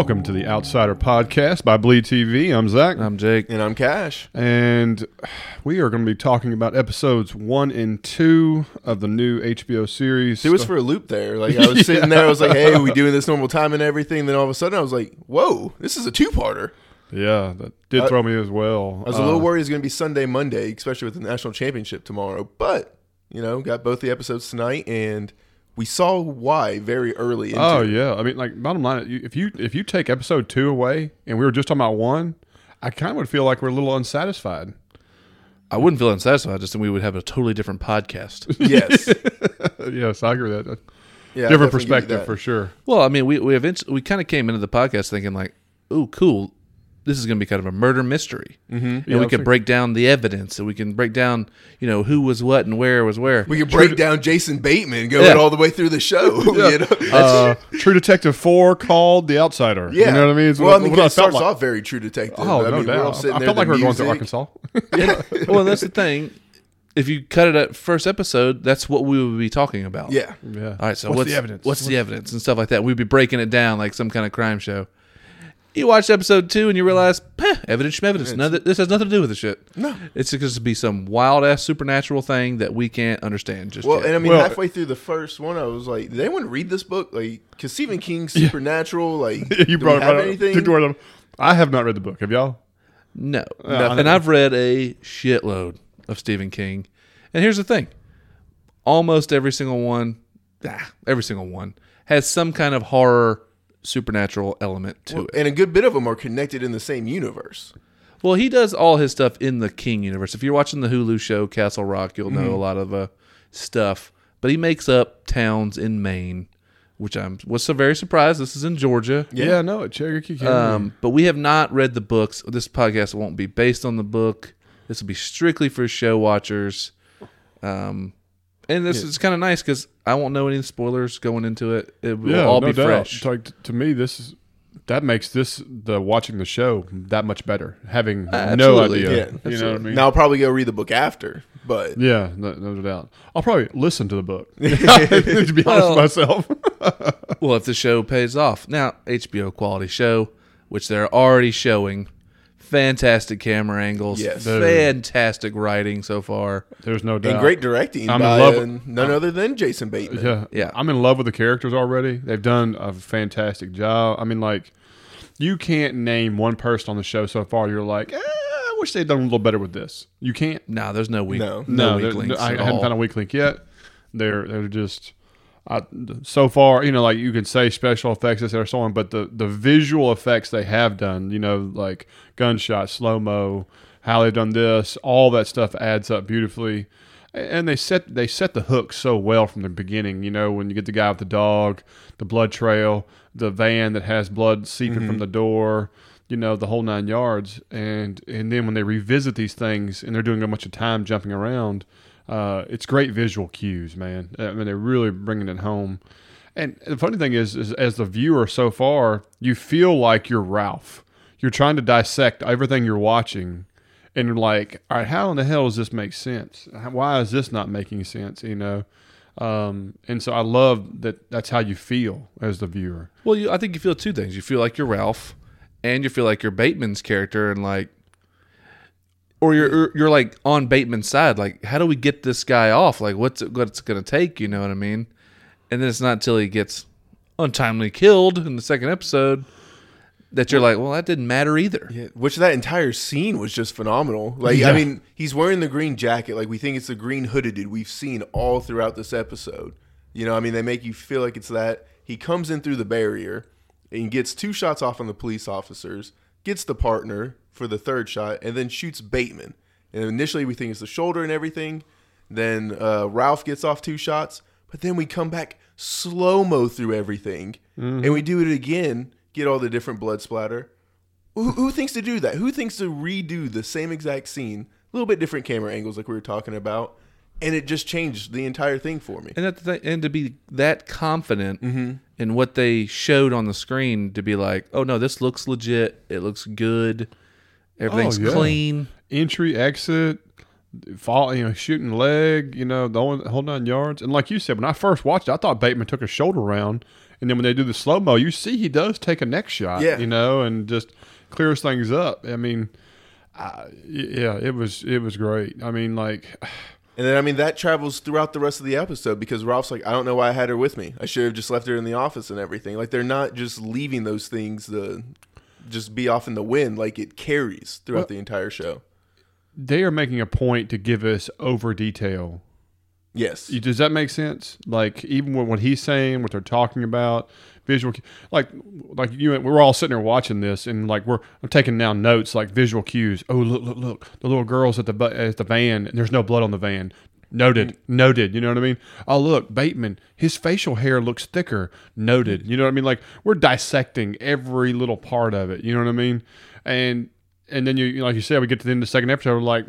Welcome to the Outsider Podcast by Bleed TV. I'm Zach, I'm Jake. And I'm Cash. and we are going to be talking about episodes one and two of the new HBO series. It was for a loop there. Like I was sitting there, I was like, "Hey, are we doing this normal time and everything?" Then all of a sudden, I was like, "Whoa, this is a two-parter." yeah, that did I- throw me as well. I was a little uh, worried it's going to be Sunday, Monday, especially with the national championship tomorrow. But you know, got both the episodes tonight, and we saw why very early. Into Oh it. yeah, I mean, like bottom line, if you if you take episode two away, and we were just talking about one, I kind of would feel like we're a little unsatisfied. I wouldn't feel unsatisfied. Just think we would have a totally different podcast. yes, yes, I agree with that. yeah, Different I definitely give you perspective that. for sure. well, I mean, we we eventually we kind of came into the podcast thinking like, "Ooh, cool! This is going to be kind of a murder mystery." Mm-hmm. And Yeah, we I can break down the evidence, and we can break down, you know, who was what and where was where. We could break down Jason Bateman going Yeah. all the way through the show. you know? Uh, True Detective Four called The Outsider. yeah, you know what I mean? It's well, what, I mean, what I it starts felt like. off very True Detective. Oh, I no mean, we're all doubt. sitting I there, felt like we were going through music. Arkansas. well, that's the thing. If you cut it at first episode, that's what we would be talking about. Yeah, yeah. All right. So what's, what's, the evidence? What's the evidence and stuff like that? We'd be breaking it down like some kind of crime show. You watch episode two and you realize, Peh, evidence, from evidence. None of- this has nothing to do with the shit. No. it's just to be some wild ass supernatural thing that we can't understand. Just Well, yet. and I mean, Well- halfway through the first one, I was like, "Did anyone read this book?" Like, because Stephen King's supernatural. Like, you do brought we it have right up. anything? Took the word out of- I have not read the book. Have y'all? no, I- and I've read a shitload of Stephen King. And here's the thing: almost every single one, ah, every single one has some kind of horror supernatural element to it. and a good bit of them are connected in the same universe. Well, he does all his stuff in the King universe. If you're watching the Hulu show Castle Rock, you'll know a lot of uh, stuff. But he makes up towns in Maine, which I'm was so very surprised. This is in Georgia. Yeah, no, at Cherokee County. Um, but we have not read the books. This podcast won't be based on the book. This will be strictly for show watchers. Um, and this is kind of nice because I won't know any spoilers going into it. It will yeah, all no be doubt. fresh. Like, to me, this is that makes this the watching the show that much better. Having no idea, Yeah, you know what I mean. Now I'll probably go read the book after, but Yeah, no, no doubt. I'll probably listen to the book. to be honest Well- with myself. Well, if the show pays off. Now, HBO quality show, which they're already showing. Fantastic camera angles. Yes. Fantastic writing so far. There's no doubt. and great directing I'm in by love uh, with- none other than Jason Bateman. Yeah, Yeah. I'm in love with the characters already. They've done a fantastic job. I mean, like, you can't name one person on the show so far. You're like, eh, I wish they'd done a little better with this. You can't. No, there's no weak, No. no, No, weak they're- links I at haven't found a weak link yet. They're they're just. I, so far, you know, like you can say special effects, or so on, but the the visual effects they have done, you know, like gunshot, slow mo, how they've done this, all that stuff adds up beautifully, and they set they set the hook so well from the beginning. You know, when you get the guy with the dog, the blood trail, the van that has blood seeping from mm-hmm. the door, you know, the whole nine yards, and and then when they revisit these things and they're doing a bunch of time jumping around. Uh, it's great visual cues, man. I mean, they're really bringing it home. And the funny thing is, is, as the viewer so far, you feel like you're Ralph. You're trying to dissect everything you're watching, and you're like, all right, how in the hell does this make sense? Why is this not making sense? You know. Um, and so I love that. That's how you feel as the viewer. Well, you, I think you feel two things. You feel like you're Ralph, and you feel like you're Bateman's character, and like, or you're you're- like on Bateman's side. Like, how do we get this guy off? Like, what's it, what's going to take? You know what I mean? And then it's not until he gets untimely killed in the second episode that you're like, well, that didn't matter either. Yeah, which that entire scene was just phenomenal. Like, Yeah. I mean, he's wearing the green jacket. Like, we think it's the green hooded dude we've seen all throughout this episode. You know, I mean, they make you feel like it's that. He comes in through the barrier and gets two shots off on the police officers, gets the partner for the third shot, and then shoots Bateman. And initially, we think it's the shoulder and everything. Then uh, Ralph gets off two shots, but then we come back slow mo through everything, and we do it again. Get all the different blood splatter. Who, who thinks to do that? Who thinks to redo the same exact scene, a little bit different camera angles, like we were talking about, and it just changed the entire thing for me. And that th- and to be that confident Mm-hmm. in what they showed on the screen to be like, oh no, this looks legit. It looks good. Everything's Oh, yeah. clean. Entry, exit, fall, you know, shooting leg, you know, the whole, whole nine yards. And like you said, when I first watched it, I thought Bateman took his shoulder around and then when they do the slow mo, you see he does take a neck shot. Yeah. you know, and just clears things up. I mean, uh, yeah, it was it was great. I mean, like. And then I mean that travels throughout the rest of the episode because Ralph's like, I don't know why I had her with me. I should have just left her in the office and everything. Like they're not just leaving those things to just be off in the wind. Like it carries throughout Well- the entire show. they are making a point to give us over detail. Yes. Does that make sense? Like even what, what he's saying, what they're talking about, visual, like like you, we're all sitting there watching this, and like we're I'm taking down notes like visual cues. Oh look look look, the little girls at the at the van, and there's no blood on the van. Noted, mm. noted. You know what I mean? Oh look, Bateman, his facial hair looks thicker. Noted. You know what I mean? Like we're dissecting every little part of it. You know what I mean? And and then you like you said, we get to the end of the second episode, we're like.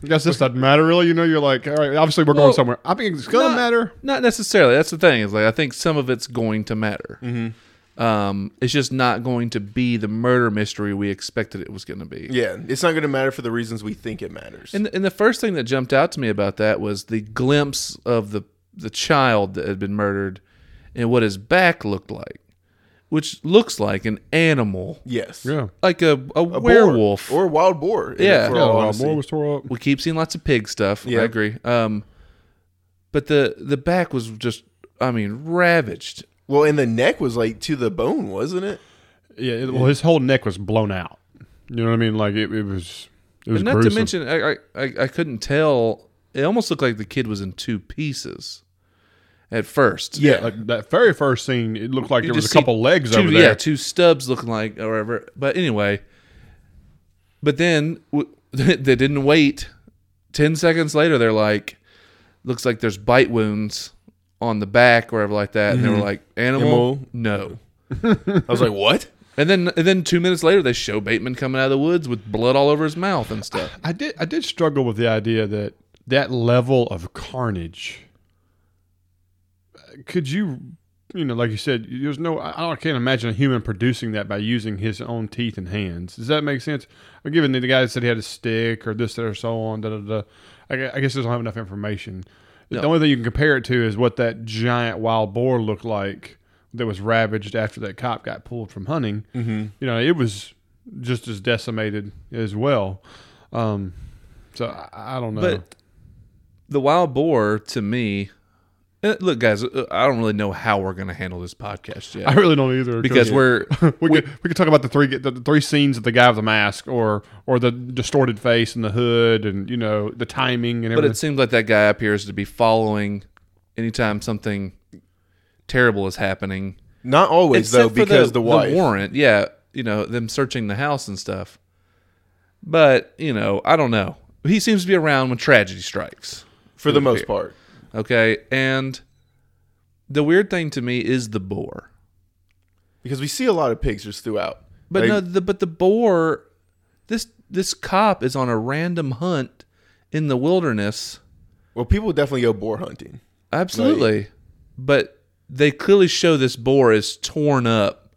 I guess this doesn't matter really. You know, you're like, all right, obviously we're going somewhere. I think it's gonna not- matter. Not necessarily. That's the thing. Is like I think some of it's going to matter. Mm-hmm. Um, it's just not going to be the murder mystery we expected it was going to be. yeah. It's not going to matter for the reasons we think it matters. And and the first thing that jumped out to me about that was the glimpse of the the child that had been murdered and what his back looked like, which looks like an animal, yes. Yeah. like a, a, A boar. werewolf. or a wild boar. in it, Yeah. for Yeah, all well, was tore up. we keep seeing lots of pig stuff. Yeah. I agree. Um, but the the back was just, I mean, ravaged. Well, and the neck was like to the bone, wasn't it? Yeah, it- well, his whole neck was blown out. You know what I mean? Like it, it was. It was And not gruesome. to mention, I, I I I couldn't tell. It almost looked like the kid was in two pieces at first. Yeah. like that very first scene, it looked like You there was a couple legs two, over yeah, there. two stubs looking like or whatever. But anyway, but then w- they didn't wait. Ten seconds later, they're like, "Looks like there's bite wounds on the back, or whatever like that." And they were mm-hmm. like, "Animal, no." I was like, what? And then and then two minutes later, they show Bateman coming out of the woods with blood all over his mouth and stuff. I did. I did struggle with the idea that that level of carnage. Uh, could you, you know, like you said, there's no. I, I can't imagine a human producing that by using his own teeth and hands. Does that make sense? I'm giving the guy that said he had a stick or this, that, or so on. Da, da, da. I, I guess I don't have enough information. The only thing you can compare it to is what that giant wild boar looked like that was ravaged after that cop got pulled from hunting. Mm-hmm. You know, it was just as decimated as well. Um, so I, I don't know. But the wild boar, to me, eh, look, guys, uh, I don't really know how we're going to handle this podcast yet I really don't either because we're we, could we could talk about the three the, the three scenes of the guy with the mask or or the distorted face and the hood and you know the timing and everything. But it seems like that guy appears to be following anytime something terrible is happening. Not always though, Except for because the, wife. warrant, yeah, you know, them searching the house and stuff. But you know, I don't know. He seems to be around when tragedy strikes. for the most cares? part. Okay, and the weird thing to me is the boar. Because we see a lot of pigs just throughout. But Like, no, the, but the boar, this this cop is on a random hunt in the wilderness. well, people definitely go boar hunting. Absolutely, but they clearly show this boar is torn up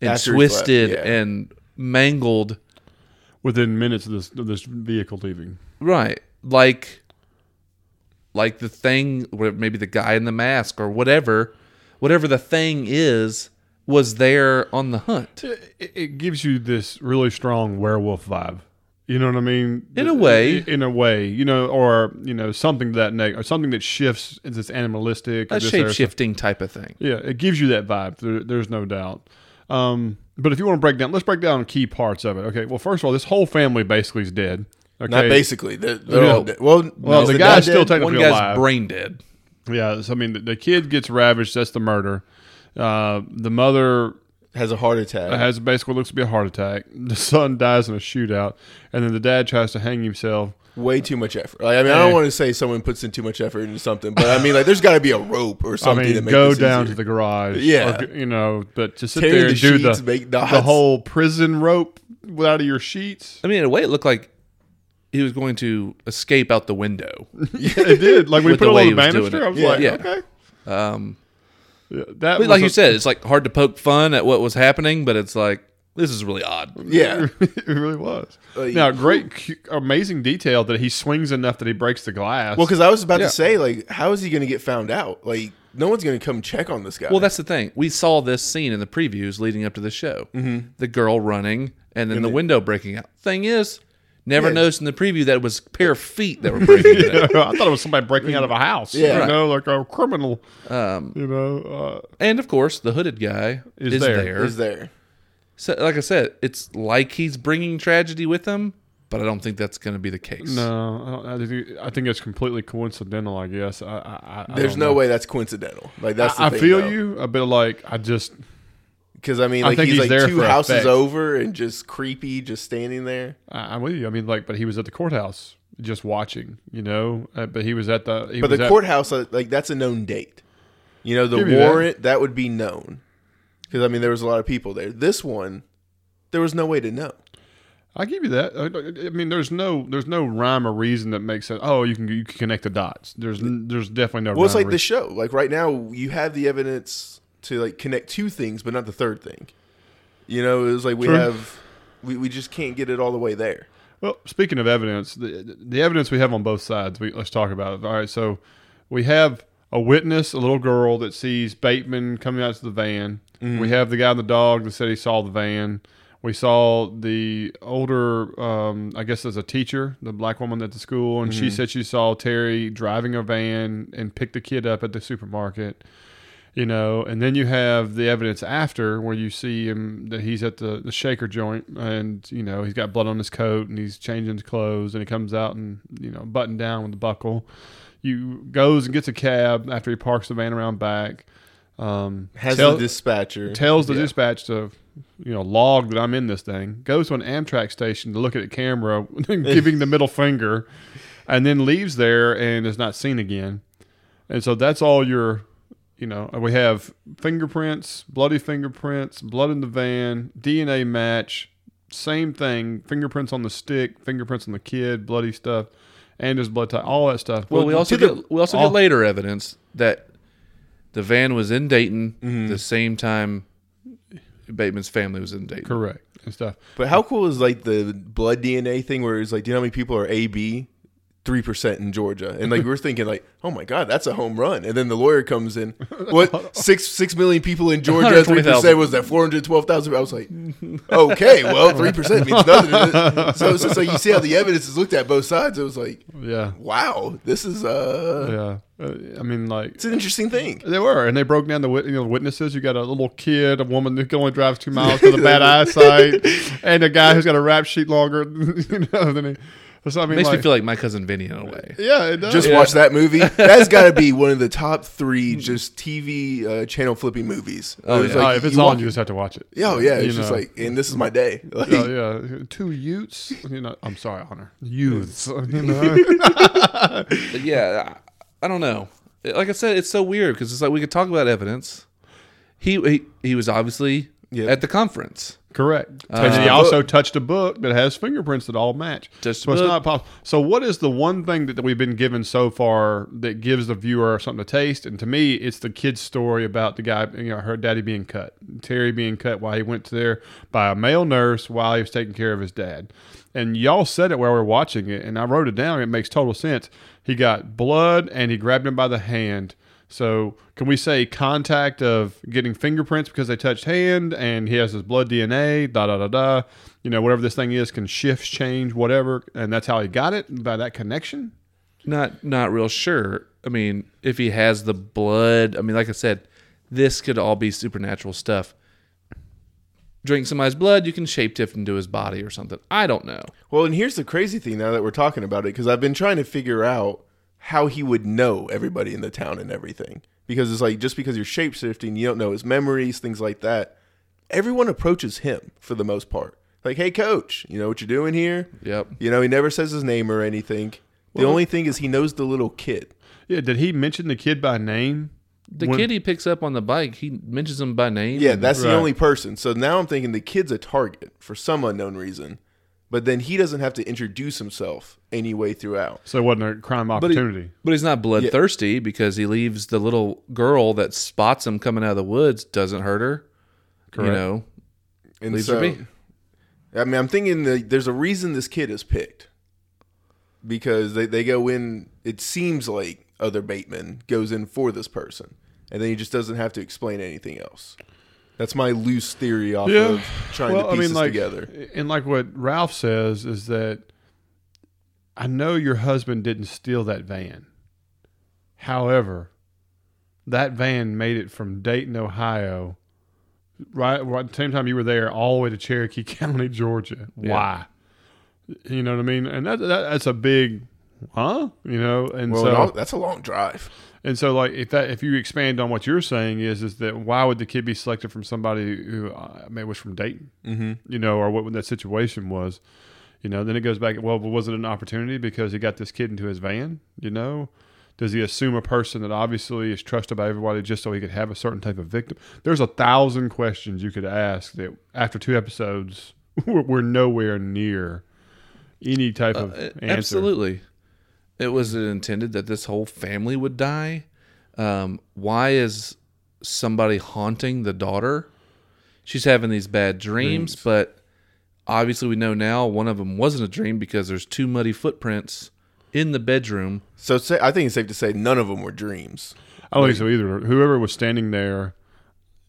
and After he slept, twisted yeah. and mangled. within minutes of this of this vehicle leaving. Right, like like the thing, where maybe the guy in the mask or whatever, whatever the thing is, was there on the hunt. It, it gives you this really strong werewolf vibe. You know what I mean? In a way. in a way, you know, or you know, something to that neg- or something that shifts into this animalistic, A shape shifting type of thing. Yeah, it gives you that vibe. There, there's no doubt. Um, but if you want to break down, let's break down key parts of it. Okay. Well, first of all, this whole family basically is dead. Okay. Not basically. They're, they're No. all dead. Well, Well, is the dad guy's still dead? technically One guy's alive. brain dead. Yeah. So I mean, the, the kid gets ravaged. That's the murder. Uh, the mother has a heart attack. has basically looks to be a heart attack. The son dies in a shootout, and then the dad tries to hang himself. Way too much effort. Like, I mean, I don't want to say someone puts in too much effort into something, but I mean, like, there's got to be a rope or something. to mean, make go this down easier. to the garage. Yeah. or, you know, but to sit Tear there the and do sheets, the make the whole prison rope out of your sheets. I mean, in a way, it looked like he was going to escape out the window. Yeah, it did. Like we put the it on he the was doing banister. I was Yeah. like, Yeah. okay. Um, Yeah, that but was like a- you said, it's like hard to poke fun at what was happening, but it's like this is really odd. Yeah. it really was. Like- now, great, cu- amazing detail that he swings enough that he breaks the glass. Well, because I was about Yeah. to say, like, how is he going to get found out? Like, no one's going to come check on this guy. Well, that's the thing. We saw this scene in the previews leading up to the show. Mm-hmm. The girl running and then the window breaking out. Thing is, never Yeah. noticed in the preview that it was a pair of feet that were breaking it out. I thought it was somebody breaking out of a house. Yeah. you know, like a criminal. Um, You know, uh, and of course, the hooded guy Is is, there. there. is there. So, like I said, it's like he's bringing tragedy with him, but I don't think that's going to be the case. no, I, don't- I think it's completely coincidental. I guess. I, I, I There's don't no know. way that's coincidental. Like that's. The I, I feel though. you a bit. Like I just because I mean, I like think he's, he's like there two for houses effect. over and just creepy, just standing there. I, I'm with you. I mean, like, but he was at the courthouse just watching. You know, uh, but he was at the. He But the at- courthouse, uh, like that's a known date. You know, the you that. warrant that. would be known because I mean there was a lot of people there. This one, there was no way to know. I give you that. I, I mean, there's no there's no rhyme or reason that makes sense. Oh, you can you can connect the dots. There's there's definitely no. Well, it's like the show. Like right now, you have the evidence to like connect two things, but not the third thing. You know, it was like we True. have, we, we just can't get it all the way there. Well, speaking of evidence, the, the evidence we have on both sides, we, let's talk about it. All right, so we have a witness, a little girl that sees Bateman coming out to the van. We have the guy in the dog that said he saw the van. We saw the older, um, I guess, as a teacher, the black woman at the school, and she said she saw Terry driving a van and picked the kid up at the supermarket you know and then you have the evidence after where you see him that he's at the, the shaker joint and you know he's got blood on his coat and he's changing his clothes and he comes out and you know buttoned down with the buckle you goes and gets a cab after he parks the van around back um, Has tell- the dispatcher tells the Yeah. dispatch to you know log that I'm in this thing. Goes to an Amtrak station to look at the camera, giving the middle finger, and then leaves there and is not seen again. And so that's all your, you know, we have fingerprints, bloody fingerprints, blood in the van, DNA match, same thing, fingerprints on the stick, fingerprints on the kid, bloody stuff, and his blood type, all that stuff. Well, we also to the- we also all- get later evidence that the van was in Dayton Mm-hmm. the same time Bateman's family was in Dayton. correct and stuff. But how cool is like the blood DNA thing where it's like, do you know how many people are AB? Three percent in Georgia, and like we're thinking, like, oh my god, that's a home run. And then the lawyer comes in, what six six million people in Georgia, three 120,000. percent was that four hundred twelve thousand. I was like, okay, well, three percent means nothing. So it's just like you see how the evidence is looked at both sides. It was like, Yeah, wow, this is uh, yeah. Uh, I mean, like it's an interesting thing. They were, and they broke down the wit- you know, witnesses. You got a little kid, a woman who can only drive two miles with a bad eyesight, and a guy who's got a rap sheet longer, you know, than he. So I mean, Makes like, me feel like my cousin Vinny in a way. yeah, it does. Just watch that movie. That's got to be one of the top three just TV uh, channel flipping movies. Oh, It was yeah. Oh, like, if it's you on, walk- you just have to watch it. Oh yeah, it's You just know. like, and this is my day. Like, Oh yeah, two Utes. You know, I'm sorry, Honor. Youths. You know, yeah, I, I don't know. Like I said, it's so weird because it's like we could talk about evidence. He he, he was obviously Yep. at the conference. correct. Uh, and he also touched a book that has fingerprints that all match. A so it's book. not possible. So what is the one thing that, that we've been given so far that gives the viewer something to taste? And to me, it's the kid's story about the guy, you know, her daddy being cut, Terry being cut while he went to there by a male nurse while he was taking care of his dad. And y'all said it while we were watching it, and I wrote it down. It makes total sense. He got blood, and he grabbed him by the hand. So can we say contact of getting fingerprints because they touched hand and he has his blood DNA, da da da da. You know, whatever this thing is can shift, change, whatever, and that's how he got it by that connection. Not not real sure. I mean, if he has the blood, I mean, like I said, this could all be supernatural stuff. Drink somebody's blood, you can shape shapeshift into his body or something. I don't know. well, and here's the crazy thing now that we're talking about it, because I've been trying to figure out how he would know everybody in the town and everything. Because it's like just because you're shapeshifting, you don't know his memories, things like that. Everyone approaches him for the most part. Like, hey, coach, you know what you're doing here? Yep. You know, he never says his name or anything. The only thing is he knows the little kid. Yeah, did he mention the kid by name? The When- kid he picks up on the bike, he mentions him by name. Yeah, that's Right. the only person. So now I'm thinking the kid's a target for some unknown reason. But then he doesn't have to introduce himself anyway throughout. So it wasn't a crime But he- opportunity. But he's not bloodthirsty because he leaves the little girl that spots him coming out of the woods doesn't hurt her. Correct. You know, And Leaves so, her be. I mean, I'm thinking that there's a reason this kid is picked because they, they go in. It seems like other Bateman goes in for this person, and then he just doesn't have to explain anything else. That's my loose theory off Yeah. of trying to piece this like, together. and like what Ralph says is that I know your husband didn't steal that van. However, that van made it from Dayton, Ohio, right, right at the same time you were there, all the way to Cherokee County, Georgia. Why? You know what I mean? And that, that that's a big, huh? You know, and Well, so and all- that's a long drive. And so, like, if that if you expand on what you're saying is is that why would the kid be selected from somebody who uh, maybe was from Dayton, Mm-hmm. you know, or what that situation was, you know? Then it goes back. Well, was it an opportunity because he got this kid into his van? You know, does he assume a person that obviously is trusted by everybody just so he could have a certain type of victim? There's a thousand questions you could ask that after two episodes, we're, we're nowhere near any type of Uh, answer. Absolutely. It was intended that this whole family would die. Um, why is somebody haunting the daughter? She's having these bad dreams, but obviously we know now one of them wasn't a dream because there's two muddy footprints in the bedroom. So say, I think it's safe to say none of them were dreams. I don't think so either. Whoever was standing there,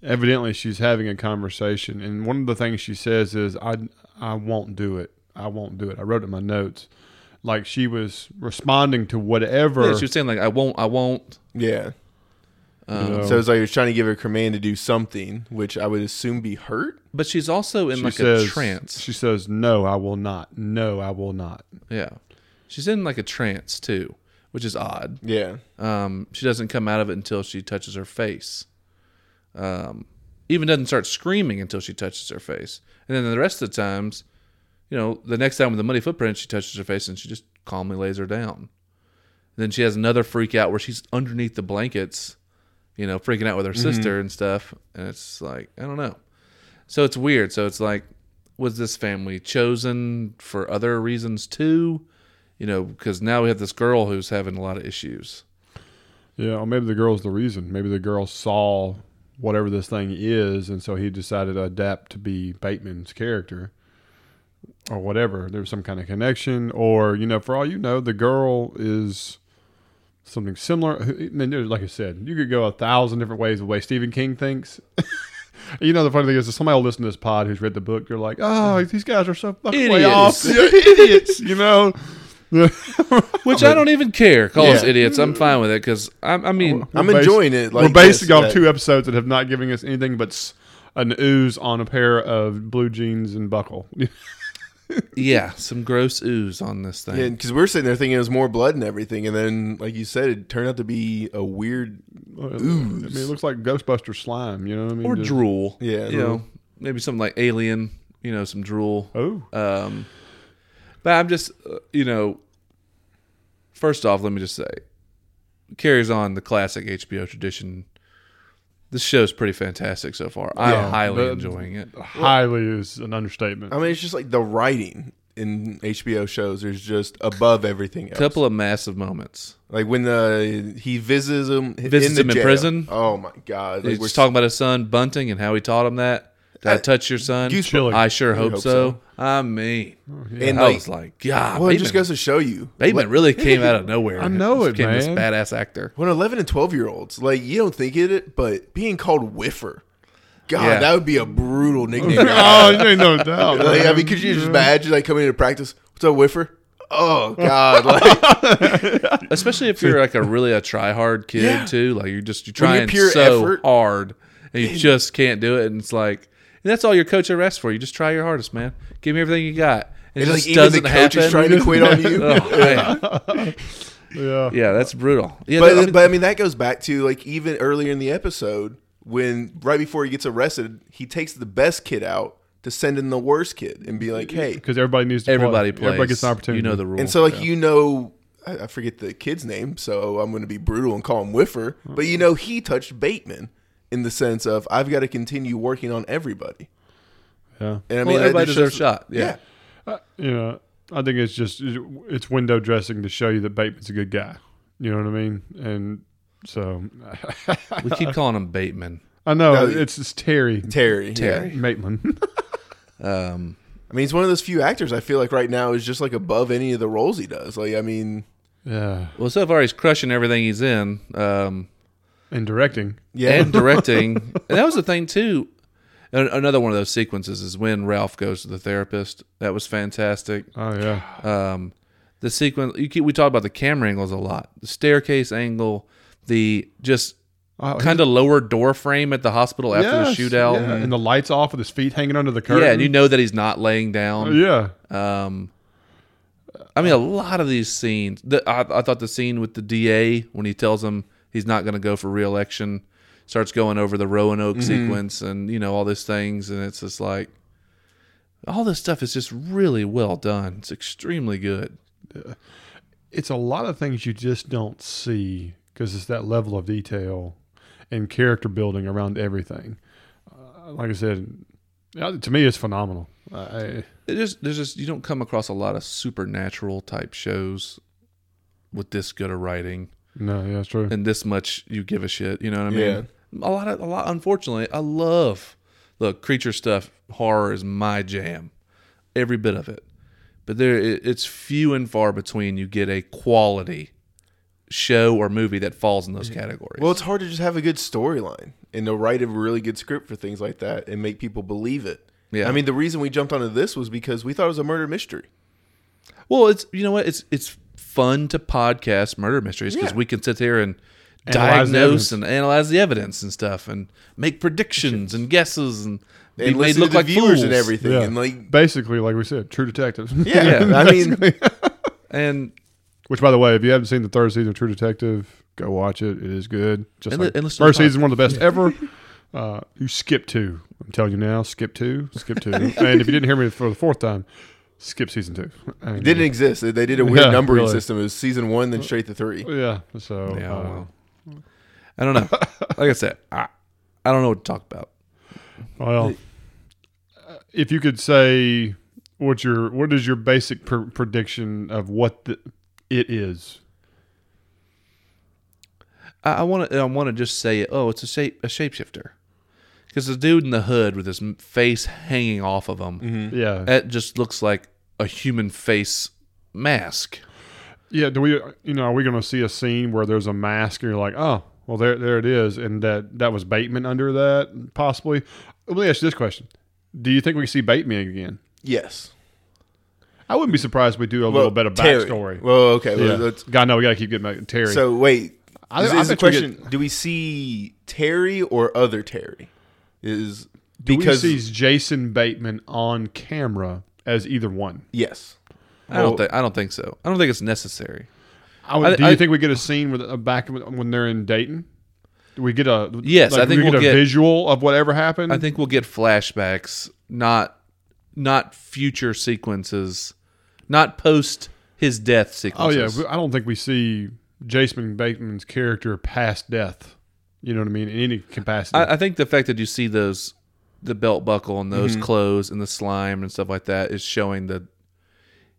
evidently she's having a conversation, and one of the things she says is, "I I won't do it. I won't do it." I wrote it in my notes, like she was responding to whatever. Yeah, she was saying like, "I won't, I won't." Yeah. you know. So it's like he was trying to give her a command to do something, which I would assume be hurt. But she's also in she like says, a trance. She says, "No, I will not. No, I will not." yeah, she's in like a trance too, which is odd. Yeah. Um, she doesn't come out of it until she touches her face. Um, even doesn't start screaming until she touches her face. And then the rest of the times, you know, the next time with the muddy footprint, she touches her face and she just calmly lays her down. then she has another freak out where she's underneath the blankets, you know, freaking out with her mm-hmm. sister and stuff. And it's like, I don't know. So it's weird. So it's like, was this family chosen for other reasons too? You know, because now we have this girl who's having a lot of issues. Yeah, or maybe the girl's the reason. Maybe the girl saw whatever this thing is, and so he decided to adapt to be Bateman's character, or whatever. There's some kind of connection, or you know, for all you know, the girl is something similar. I mean, like I said, you could go a thousand different ways the way Stephen King thinks. you know, the funny thing is, if somebody will listen to this pod who's read the book, you're like, oh, these guys are so fucking way off, Idiots. idiots, you know. Which I don't even care. Call us idiots. I'm fine with it because I, I mean, I'm We're basi- enjoying it. Like we're basing this, off that- two episodes that have not given us anything but an ooze on a pair of blue jeans and buckle. Yeah, some gross ooze on this thing. Yeah, because we are sitting there thinking it was more blood and everything, and then, like you said, it turned out to be a weird. Ooze. I mean, it looks like Ghostbuster slime. You know what I mean? or Just- drool. Yeah. you know, maybe something like alien. You know, some drool. Oh, Um, but I'm just, uh, you know, first off, let me just say, carries on the classic HBO tradition. This show's pretty fantastic so far. I'm Yeah, highly the- enjoying it. highly is an understatement. I mean, it's just like the writing in HBO shows is just above everything else. couple of massive moments. like when the he visits him, Visits in the him in jail. prison? Oh my god! Like He's we're talking about his son bunting and how he taught him that. Did I, I- touch your son? Goosebumps. Chilling. I sure hope, hope so. so. I mean, oh, and I like, was like, God, well, it just goes to show you. Bateman really came out of nowhere. I know it, Became this man. badass actor. When 11 and 12 year olds, like you don't think it, but being called Whiffer, God, Yeah. that would be a brutal nickname. oh, you ain't no doubt. like, I mean, could you just imagine like coming into practice? What's up, Whiffer? Oh God! Like, Especially if you're like a really a try hard kid Yeah. too. Like you're just you're When you're trying pure so effort. hard and you just can't do it. And it's like and that's all your coach ever asks for. You just try your hardest, man. Give me everything you got. And it and, just like even the coach happen. is trying to quit on you. Oh, man. yeah. Yeah, that's brutal. Yeah, but I mean, but I mean that goes back to like even earlier in the episode when right before he gets arrested, he takes the best kid out to send in the worst kid and be like, hey. Because everybody needs to everybody play. plays. Everybody gets an opportunity. You know the rules. And so like Yeah. you know, I, I forget the kid's name, so I'm going to be brutal and call him Whiffer. But you know he touched Bateman in the sense of I've got to continue working on everybody. Yeah. And I Well, mean, that everybody deserves a shot. Yeah. yeah. You know, I think it's just it's window dressing to show you that Bateman's a good guy. You know what I mean? And so We keep calling him Bateman. I know No, it's, it's Terry Terry. Terry. yeah. Bateman. Um, I mean, he's one of those few actors I feel like right now is just like above any of the roles he does. Like, I mean, yeah. well, so far he's crushing everything he's in. Um, And directing. Yeah. and directing. and that was the thing too. An- Another one of those sequences is when Ralph goes to the therapist. That was fantastic. Oh yeah. Um, the sequence you keep, we talk about the camera angles a lot. The staircase angle, the just Oh, kind of lower door frame at the hospital after yes, the shootout. yeah, and the lights off with his feet hanging under the curtain. Yeah, and you know that he's not laying down. yeah. Um, I mean, a lot of these scenes. The, I, I thought the scene with the DA when he tells him he's not going to go for reelection, starts going over the Roanoke sequence and you know all these things, and it's just like all this stuff is just really well done. It's extremely good. it's a lot of things you just don't see because it's that level of detail and character building around everything. Uh, like I said, to me, it's phenomenal. I, It just there's just you don't come across a lot of supernatural type shows with this good of writing no, yeah, it's true. and this much you give a shit. You know what I Yeah. mean? A lot of a lot. Unfortunately, I love look creature stuff. Horror is my jam, every bit of it. But there, it, it's few and far between you get a quality show or movie that falls in those categories. Well, it's hard to just have a good storyline and to write a really good script for things like that and make people believe it. Yeah. I mean, the reason we jumped onto this was because we thought it was a murder mystery. Well, it's you know what it's it's fun to podcast murder mysteries because Yeah. we can sit there and Analyze diagnose and analyze the evidence and stuff and make predictions and guesses and, be And made look to the like viewers fools and everything. Yeah. And like, Basically, like we said, True detectives yeah, I mean, And Which, by the way, if you haven't seen the third season of True Detective, go watch it. It is good. Just And like and first the pod- season, one of the best ever. Uh, you skip two. I'm telling you now, skip two, skip two. and if you didn't hear me for the fourth time, skip season two. And, it didn't exist. They did a weird Yeah, numbering really. system. It was season one, then straight to three. Yeah. So Yeah, uh, well. I don't know. Like I said, I, I don't know what to talk about. Well, uh, if you could say what your what is your basic pr- prediction of what the, it is? I want to. I want to just say, oh, it's a shape a shapeshifter, because the dude in the hood with his face hanging off of him, mm-hmm. Yeah, that just looks like a human face mask. yeah. Do we you know are we going to see a scene where there's a mask and you're like, oh, well there there it is, and that that was Bateman under that possibly? Let me ask you this question: Do you think we can see Bateman again? Yes. I wouldn't be surprised if we do a little bit of Terry. backstory. Well, okay. yeah. well, let's- God, no, we got to keep getting back Terry. so wait. I- is, I is the bet we question: Do we see Terry or other Terry? Is do because we see Jason Bateman on camera as either one? yes. I don't Well- think. I don't think so. I don't think it's necessary. I would, I- do you I- think we get a scene with uh, back when when they're in Dayton? Do we get a Yes, like, I think we get we'll a get- visual of whatever happened. I think we'll get flashbacks, not not future sequences, not post his death sequences. oh sequences. yeah, we- I don't think we see Jason Bateman's character past death. You know what I mean? In any capacity. I, I think the fact that you see those the belt buckle and Mm-hmm. those clothes and the slime and stuff like that is showing that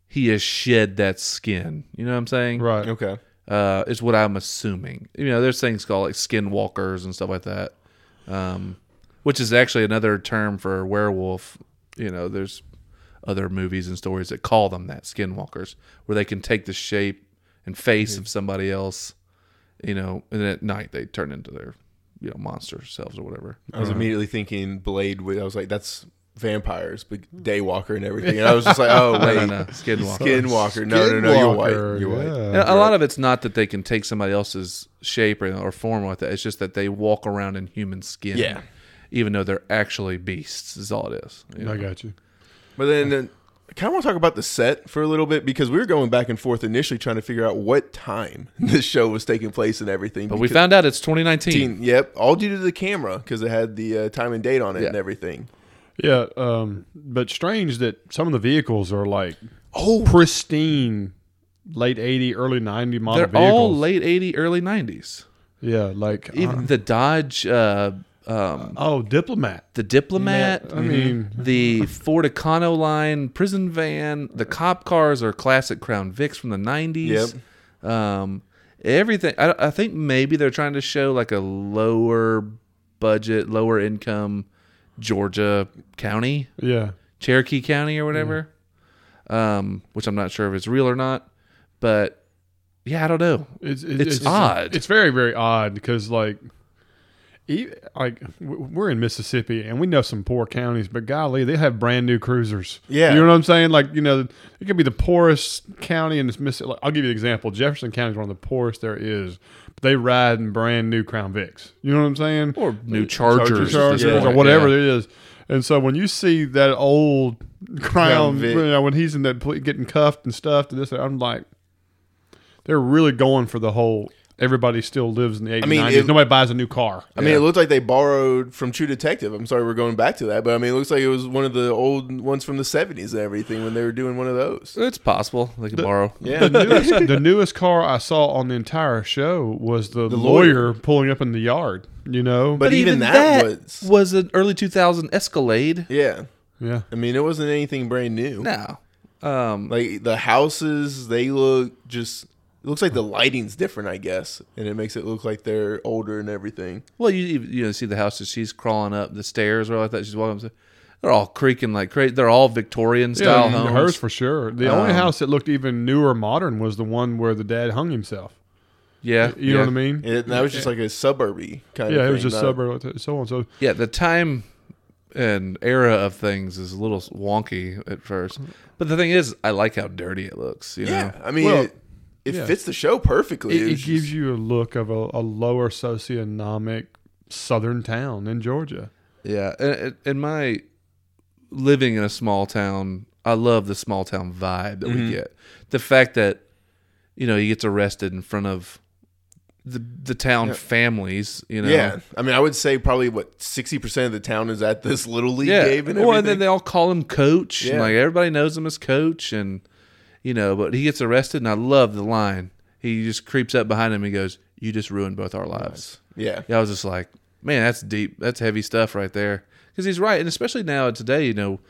he has shed that skin. You know what I'm saying? right. Okay. Uh, is what I'm assuming. You know, there's things called like skinwalkers and stuff like that, um, which is actually another term for werewolf. You know, there's other movies and stories that call them that skinwalkers, where they can take the shape and face of somebody else. You know, and at night they turn into their you know monster selves or whatever. I was immediately thinking Blade. I was like, that's vampires, but Daywalker and everything. And I was just like, oh wait, no, no, skinwalker. Skinwalker. No, no, no, you're white. You're white. yeah. And a lot of it's not that they can take somebody else's shape or, or form like that. It's just that they walk around in human skin. Yeah. Even though they're actually beasts, is all it is. you know? I got you. But then, then I kind of want to talk about the set for a little bit because we were going back and forth initially trying to figure out what time this show was taking place and everything. But we found out it's 2019. Yep, all due to the camera because it had the uh, time and date on it Yeah. and everything. Yeah, um, but strange that some of the vehicles are like Oh, pristine, late eighty, early ninety model They're vehicles. all late 80, early 90s. Yeah, like Even uh, the Dodge, uh, um, oh, diplomat. the Diplomat, I mean, the Ford Econoline prison van, the cop cars are classic Crown Vics from the 90s. Um, everything. I, I think maybe they're trying to show like a lower budget, lower income Georgia county, yeah. Cherokee County or whatever. Um, which I'm not sure if it's real or not, but yeah, I don't know. It's, it's, It's odd. It's very very odd because like like we're in Mississippi and we know some poor counties, but golly, they have brand new cruisers. Yeah. you know what I'm saying? Like you know, it could be the poorest county in this Mississippi. I'll give you an example. Jefferson County is one of the poorest there is. But they ride in brand new Crown Vics. You know what I'm saying? Or new Chargers, Chargers, this or whatever yeah. it is. And so when you see that old Crown, Crown you know, when he's in that getting cuffed and stuff and this, I'm like, they're really going for the whole. Everybody still lives in the 80s, I mean, 90s. it- Nobody buys a new car. I mean, it looked like they borrowed from True Detective. I'm sorry we're going back to that, but I mean, it looks like it was one of the old ones from the 70s and everything when they were doing one of those. It's possible they could borrow. Yeah. the newest, the newest car I saw on the entire show was the, The lawyer. lawyer. pulling up in the yard. You know, But even that was- was an early 2000 Escalade. yeah. yeah, I mean, it wasn't anything brand new. No. Um, Like the houses, they look just. It looks like the lighting's different, I guess, and it makes it look like they're older and everything. well, you you know see the house that she's crawling up the stairs or like that. She's walking. They're all creaking like crazy. They're all Victorian style yeah, homes. hers for sure. The only Um, house that looked even newer, modern, was the one where the dad hung himself. yeah, You yeah. know what I mean? And it, that was just like a suburby kind yeah, of. Yeah, it was thing, just suburb, so on. So Yeah, the time and era of things is a little wonky at first, but the thing is, I like how dirty it looks. You Yeah, know, I mean, Well, it, it yeah. fits the show perfectly. it, it was gives just- you a look of a, a lower socioeconomic southern town in Georgia. yeah. and, in my living in a small town, I love the small town vibe that we mm-hmm. get. The fact that you know he gets arrested in front of the the town Yeah. families. You know, Yeah, I mean, I would say probably what sixty percent of the town is at this little league yeah. game and well, and then they all call him coach, and like everybody knows him as coach, and you know, but he gets arrested, and I love the line. He just creeps up behind him and goes, "You just ruined both our lives." yeah, Yeah, I was just like, man, that's deep. That's heavy stuff right there. Because he's right, and especially now today, you know,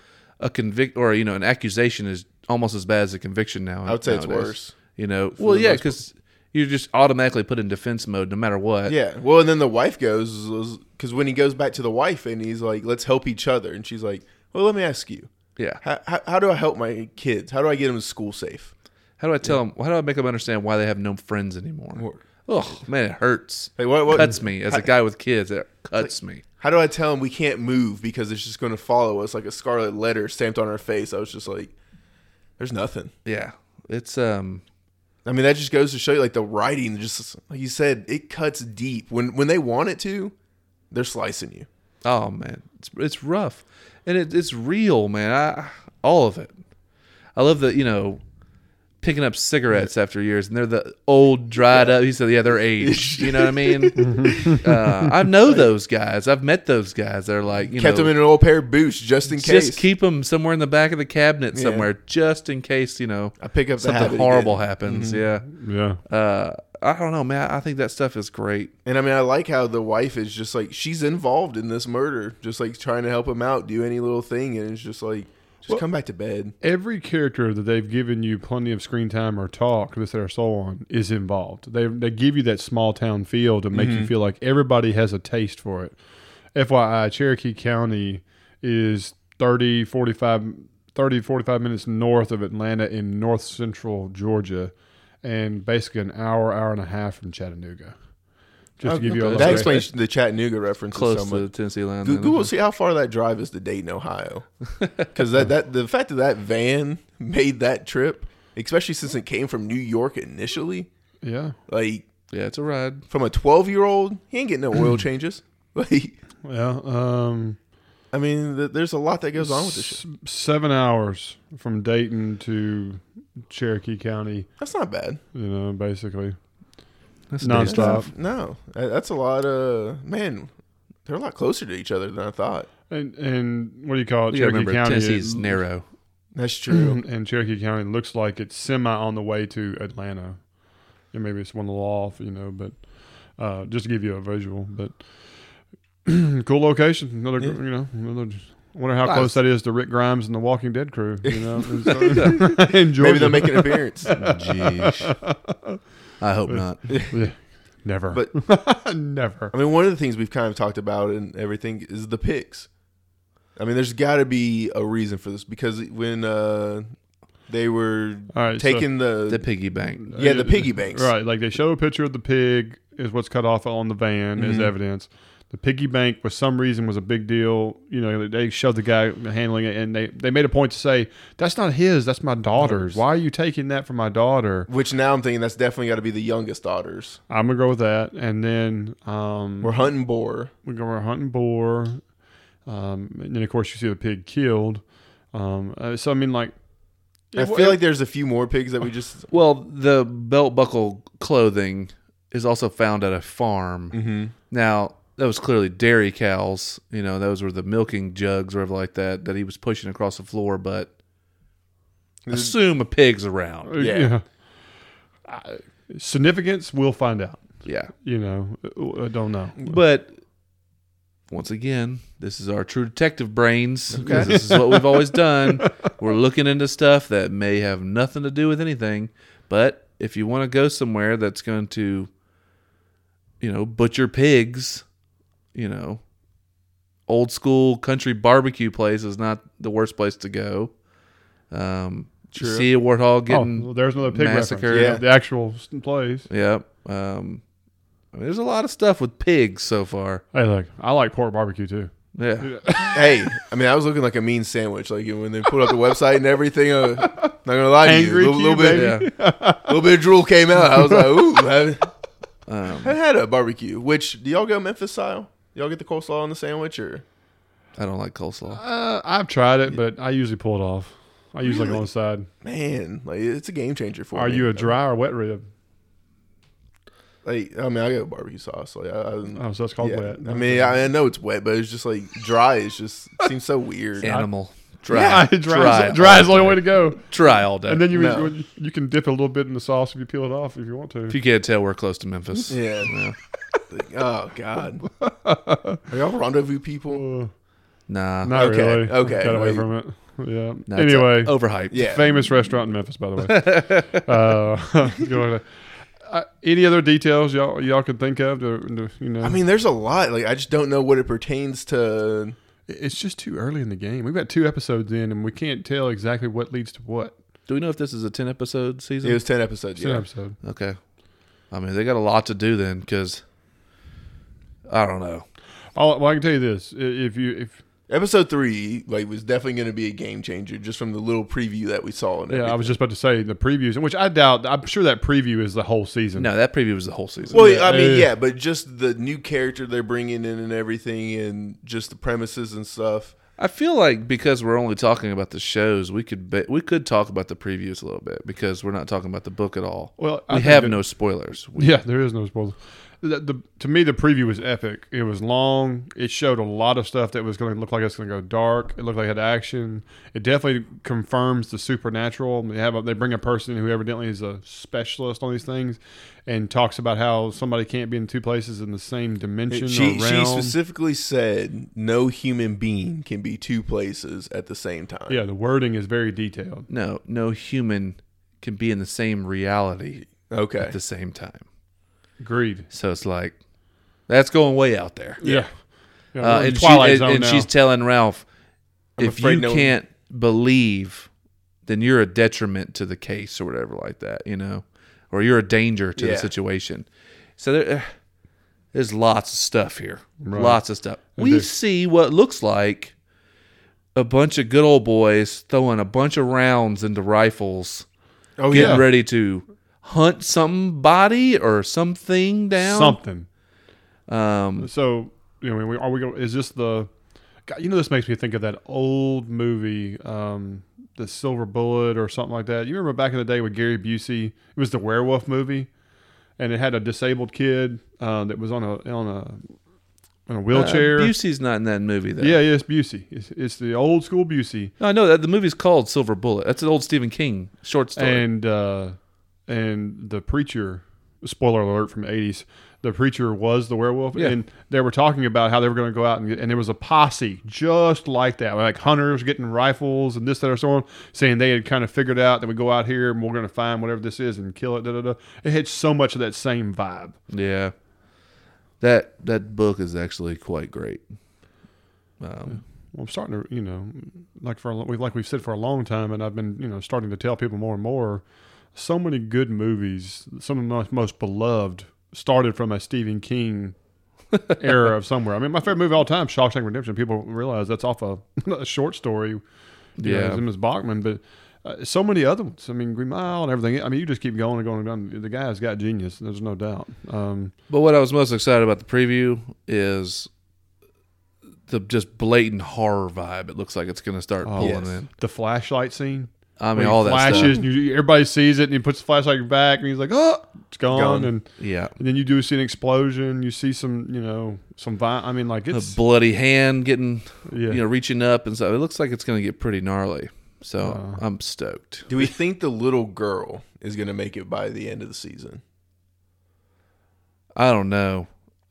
a convict or you know an accusation is almost as bad as a conviction now. I would say it's worse. You know, well, yeah, because you're just automatically put in defense mode no matter what. yeah. Well, and then the wife goes because when he goes back to the wife and he's like, "Let's help each other," and she's like, "Well, let me ask you, yeah. how, how, how do I help my kids? How do I get them to school safe?" How do I tell them? How do I make them understand why they have no friends anymore? Oh man, it hurts. Like what? what cuts me as a guy with kids. It cuts me. How do I tell them we can't move because it's just going to follow us like a scarlet letter stamped on our face? I was just like, "There's nothing." Yeah, it's um. I mean, that just goes to show you, like the writing, just like you said, it cuts deep. When when they want it to, they're slicing you. Oh man, it's it's rough, and it, it's real, man. I all of it. I love that you know, picking up cigarettes after years, and they're the old dried up. He said, "Yeah, they're aged." You know what I mean? uh, I know those guys. I've met those guys. They're like you know, Kept know, them in an old pair of boots just in case. just keep them somewhere in the back of the cabinet Yeah. somewhere, just in case you know I pick up something habit horrible again. happens. Yeah. Yeah, Uh, I don't know, man. I think that stuff is great. And I mean, I like how the wife is just like she's involved in this murder, just like trying to help him out, do any little thing, and it's just like, just Well- come back to bed. every character that they've given you plenty of screen time or talk, this or so on, is involved. They they give you that small town feel to make you mm-hmm. feel like everybody has a taste for it. FYI, Cherokee County is 30, 45, 30, 45 minutes north of Atlanta in north central Georgia, and basically an hour, hour and a half from Chattanooga. Just to give you a okay. little That explains the Chattanooga reference Close so to the Tennessee line. Go- then. Google see how far that drive is to Dayton, Ohio, because that that the fact that that van made that trip, especially since it came from New York initially, Yeah, like Yeah, it's a ride. from a twelve year old, he ain't getting no oil changes. Like, yeah. Um, I mean, th- there's a lot that goes on with this. Shit. seven hours from Dayton to Cherokee County. That's not bad. You know, basically. That's Nonstop. decent. No, that's a lot of man. They're a lot closer to each other than I thought. And and what do you call it? You Cherokee remember, County. Tennessee's it- narrow. That's true. and Cherokee County looks like it's semi on the way to Atlanta. Yeah, maybe it's one little off, you know, but uh, just to give you a visual. But cool location. Another, Yeah. you know, another. I wonder how Nice. close that is to Rick Grimes and the Walking Dead crew. You know, in Maybe they'll make an appearance. Jeez. I hope not. Yeah, never. But never. I mean, one of the things we've kind of talked about and everything is the pigs. I mean, there's got to be a reason for this because when uh, they were All right, so- taking the, The piggy bank. yeah the piggy banks, Right, like they show a picture of the pig is what's cut off on the van as Mhm. evidence. The piggy bank, for some reason, was a big deal. You know, they shoved the guy handling it, and they, they made a point to say, "That's not his. That's my daughter's. Why are you taking that from my daughter?" Which now I'm thinking that's definitely got to be the youngest daughters. I'm gonna go with that. And then um, We're hunting boar. we go we're hunting boar, um, and then of course you see the pig killed. Um, uh, so I mean, like, I feel like there's a few more pigs that we just. Well, the belt buckle clothing is also found at a farm. Mm-hmm. Now, that was clearly dairy cows. You know, those were the milking jugs or whatever like that that he was pushing across the floor. But assume a pig's around. yeah. Uh, significance, we'll find out. Yeah. You know, I don't know. But once again, this is our true detective brains. 'cause This is what we've always done. We're looking into stuff that may have nothing to do with anything. But if you want to go somewhere that's going to, you know, butcher pigs, you know, old school country barbecue place is not the worst place to go. Um, you True. see a warthog Oh, getting well, there's another pig massacred. reference. Yeah. The actual place. Yep. Um, I mean, there's a lot of stuff with pigs so far. Hey, look, I like pork barbecue too. Yeah. hey, I mean, I was looking like a mean sandwich. Like when they put up the website and everything. Uh, not gonna lie to you, a little, little bit, Yeah. little bit of drool came out. I was like, ooh, I, Um, I had a barbecue. Which do y'all go Memphis style? Y'all get the coleslaw on the sandwich or? I don't like coleslaw. Uh, I've tried it, but I usually pull it off. I usually go Really? on the side. Man, like it's a game changer for Are me. Are you a dry or wet rib? Like, I mean, I got barbecue sauce. Like, I, I, Oh, so it's called yeah. wet. I mean, I, I know it's wet, but it's just like dry. It's just seems so weird. Animal. Dry. Yeah, dry, dry, dry is the only way to go. Dry all day. And then you No. you can dip a little bit in the sauce if you peel it off if you want to. if you can't tell, we're close to Memphis. Yeah. Like, oh God. Are y'all rendezvous people? Uh, Nah. not Okay, really. okay, Got away from it. Yeah. Nah, it's, uh, anyway, overhyped. Yeah. famous restaurant in Memphis, by the way. uh. Uh, any other details y'all y'all can think of? To, to, you know, I mean, there's a lot. Like, I just don't know what it pertains to. It's just too early in the game. We've got two episodes in, and we can't tell exactly what leads to what. Do we know if this is a 10 episode season? It was ten episodes. It's an Yeah. episode. okay. I mean, they got a lot to do then because I don't know. All, well, I can tell you this: if you if Episode three, like, was definitely going to be a game changer just from the little preview that we saw. And yeah, I was just about to say the previews, which I doubt. I'm sure that preview is the whole season. No, that preview was the whole season. Well, Yeah, I mean, yeah, but just the new character they're bringing in and everything, and just the premises and stuff. I feel like because we're only talking about the shows, we could be, we could talk about the previews a little bit because we're not talking about the book at all. Well, I we have that- no spoilers. We, Yeah, there is no spoilers. The, the, to me, the preview was epic. It was long. It showed a lot of stuff that was going to look like it's going to go dark. It looked like it had action. It definitely confirms the supernatural. They have a, they bring a person who evidently is a specialist on these things, and talks about how somebody can't be in two places in the same dimension She, or she specifically said no human being can be two places at the same time. yeah, the wording is very detailed. No, no human can be in the same reality Okay. at the same time. Agreed. So it's like that's going way out there. Yeah. Yeah, Uh, and she, Twilight and, Zone and now. she's telling Ralph, I'm if you no can't believe, then you're a detriment to the case or whatever like that, you know, or you're a danger to Yeah. the situation. So there, uh, there's lots of stuff here, Right. lots of stuff. And We see what looks like a bunch of good old boys throwing a bunch of rounds into rifles, oh getting yeah. ready to hunt somebody or something down. something. Um, So, you know, are we going? Is this the? God, you know, this makes me think of that old movie, um, the Silver Bullet or something like that. You remember back in the day with Gary Busey? It was the werewolf movie, and it had a disabled kid uh, that was on a on a on a wheelchair. Uh, Busey's not in that movie though. yeah, yeah, it's Busey. It's, it's the old school Busey, No, I know that the movie's called Silver Bullet. That's an old Stephen King short story. and uh, and the preacher. Spoiler alert from the eighties. The preacher was the werewolf, Yeah. and they were talking about how they were going to go out and get, and there was a posse just like that, like hunters getting rifles and this, that, or so on, saying they had kind of figured out that we go out here and we're going to find whatever this is and kill it. Da, da, da. It had so much of that same vibe. yeah, that that book is actually quite great. Um, Well, I'm starting to, you know, like for a, like we've said for a long time, and I've been, you know, starting to tell people more and more. So many good movies, some of my most, beloved, started from a Stephen King era of somewhere. I mean, my favorite movie of all time, Shawshank Redemption. People realize that's off a, a short story. know, Yeah. him as Bachman, but uh, so many other ones. I mean, Green Mile and everything. I mean, you just keep going and going and going. The guy's got genius. There's no doubt. Um, But what I was most excited about the preview is the just blatant horror vibe. It looks like it's going to start Oh, pulling yes. in. the flashlight scene. I mean, he all that flashes. stuff. And you, everybody sees it, and he puts the flashlight on your back, and he's like, "Oh, it's gone." Gone. And, Yeah, and then you do see an explosion. You see some, you know, some. Vi- I mean, like a bloody hand getting, yeah. you know, reaching up and stuff. It looks like it's going to get pretty gnarly. So Uh. I'm stoked. Do we think the little girl is going to make it by the end of the season? I don't know.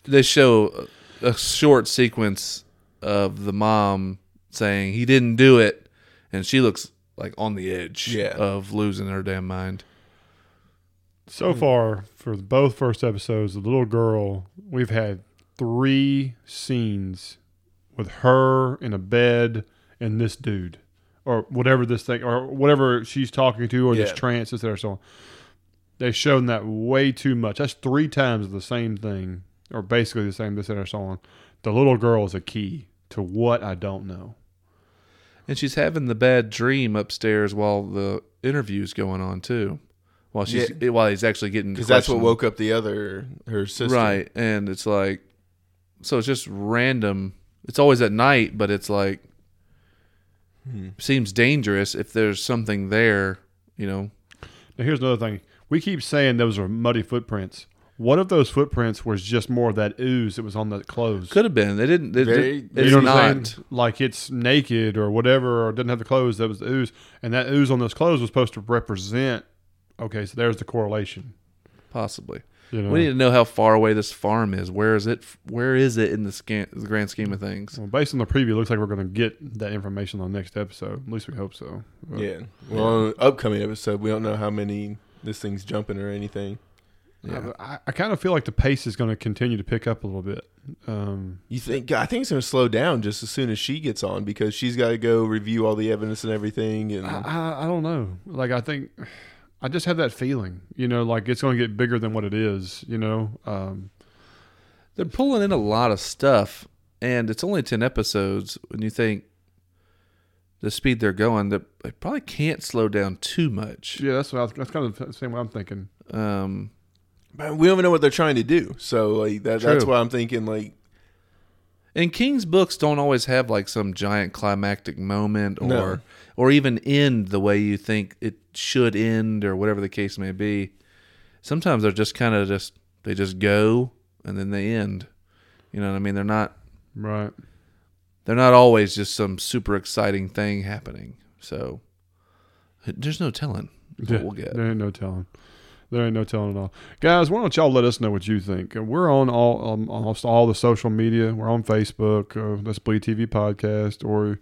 They show a a short sequence of the mom saying he didn't do it, and she looks like on the edge Yeah. of losing her damn mind. So Hmm. far, for both first episodes, the little girl, we've had three scenes with her in a bed and this dude, or whatever this thing, or whatever she's talking to, or this Yeah. trance that's there. So on. They've shown that way too much. That's three times the same thing, or basically the same this that or so on. The little girl is a key to what I don't know. And she's having the bad dream upstairs while the interview's going on too, while she's while he's actually getting Because that's what woke up the other her sister. right. And it's like, so it's just random. It's always at night, but it's like Hmm. seems dangerous if there's something there. You know, Now, here's another thing. We keep saying those are muddy footprints. What if those footprints was just more of that ooze that was on the clothes? could have been. They didn't. It, Very- it- You it's you know what I'm not. saying? Like it's naked or whatever, or doesn't have the clothes. That was the ooze, and that ooze on those clothes was supposed to represent. Okay, so there's the correlation. Possibly. You know, We need to know how far away this farm is. Where is it? Where is it in the, scan, the grand scheme of things? well, based on the preview, it looks like we're going to get that information on the next episode. At least we hope so. But- Yeah. Well, on the upcoming episode, we don't know how many this thing's jumping or anything. Yeah. I, I kind of feel like the pace is going to continue to pick up a little bit. Um, You think? I think it's going to slow down just as soon as she gets on because she's got to go review all the evidence and everything. And I, I, I don't know. Like I think I just have that feeling. You know, like it's going to get bigger than what it is. You know. Um, They're pulling in a lot of stuff, and it's only ten episodes. When you think the speed they're going, they probably can't slow down too much. yeah, that's what I, that's kind of the same way I'm thinking. Um, But we don't even know what they're trying to do. So like that, that's why I'm thinking like and King's books don't always have like some giant climactic moment or No. or even end the way you think it should end or whatever the case may be. Sometimes they're just kind of just they just go and then they end. You know what I mean? They're not Right. they're not always just some super exciting thing happening. So there's no telling what Yeah, we'll get. There ain't no telling. There ain't no telling at all, guys. Why don't y'all let us know what you think? We're on all um, almost all the social media. We're on Facebook. Uh, that's Bleed TV Podcast, or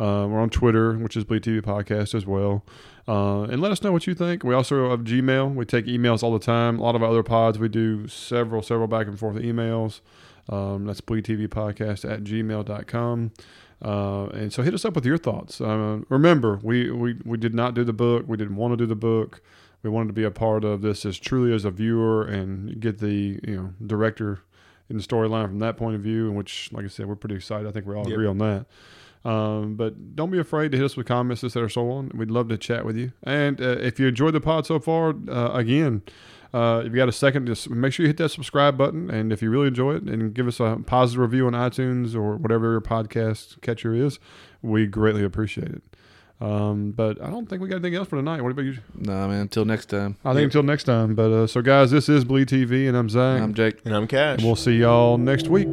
uh, we're on Twitter, which is Bleed TV Podcast as well. Uh, and let us know what you think. We also have Gmail. We take emails all the time. A lot of our other pods, we do several, several back and forth emails. Um, that's Bleed TV Podcast at gmail.com. Uh, and so hit us up with your thoughts. Uh, remember, we, we, we did not do the book. We didn't want to do the book. We wanted to be a part of this as truly as a viewer and get the you know director in the storyline from that point of view. In which, like I said, we're pretty excited. I think we all Yep. agree on that. Um, but don't be afraid to hit us with comments, that, or so on. We'd love to chat with you. And uh, if you enjoyed the pod so far, uh, again, uh, if you got a second, just make sure you hit that subscribe button. And if you really enjoy it, and give us a positive review on iTunes or whatever your podcast catcher is, we greatly appreciate it. Um, but I don't think we got anything else for tonight. What about you? Nah, man. Until next time. I think until next time. But uh, so, guys, this is Bleed TV, and I'm Zach. I'm Jake. and I'm Cash. and we'll see y'all next week.